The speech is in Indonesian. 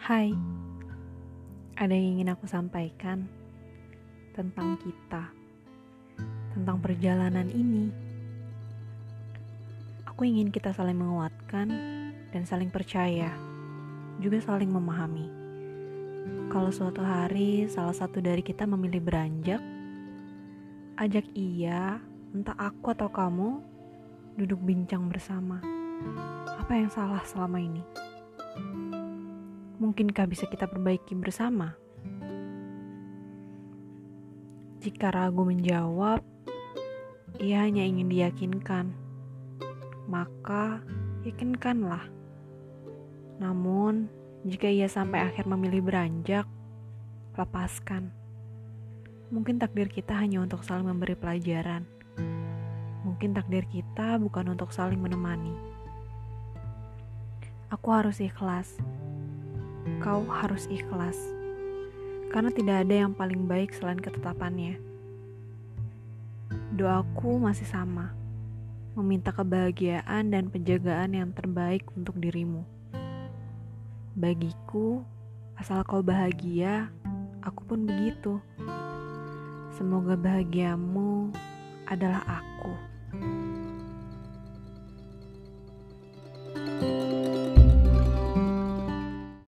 Hai, ada yang ingin aku sampaikan tentang kita, tentang perjalanan ini. Aku ingin kita saling menguatkan dan saling percaya, juga saling memahami. Kalau suatu hari salah satu dari kita memilih beranjak, ajak ia, entah aku atau kamu, duduk bincang bersama. Apa yang salah selama ini? Mungkinkah bisa kita perbaiki bersama? Jika ragu menjawab, ia hanya ingin diyakinkan. Maka, yakinkanlah. Namun, jika ia sampai akhir memilih beranjak, lepaskan. Mungkin takdir kita hanya untuk saling memberi pelajaran. Mungkin takdir kita bukan untuk saling menemani. Aku harus ikhlas kau harus ikhlas, karena tidak ada yang paling baik selain ketetapannya. Doaku masih sama, meminta kebahagiaan dan penjagaan yang terbaik untuk dirimu. Bagiku, asal kau bahagia, aku pun begitu. Semoga bahagiamu adalah aku.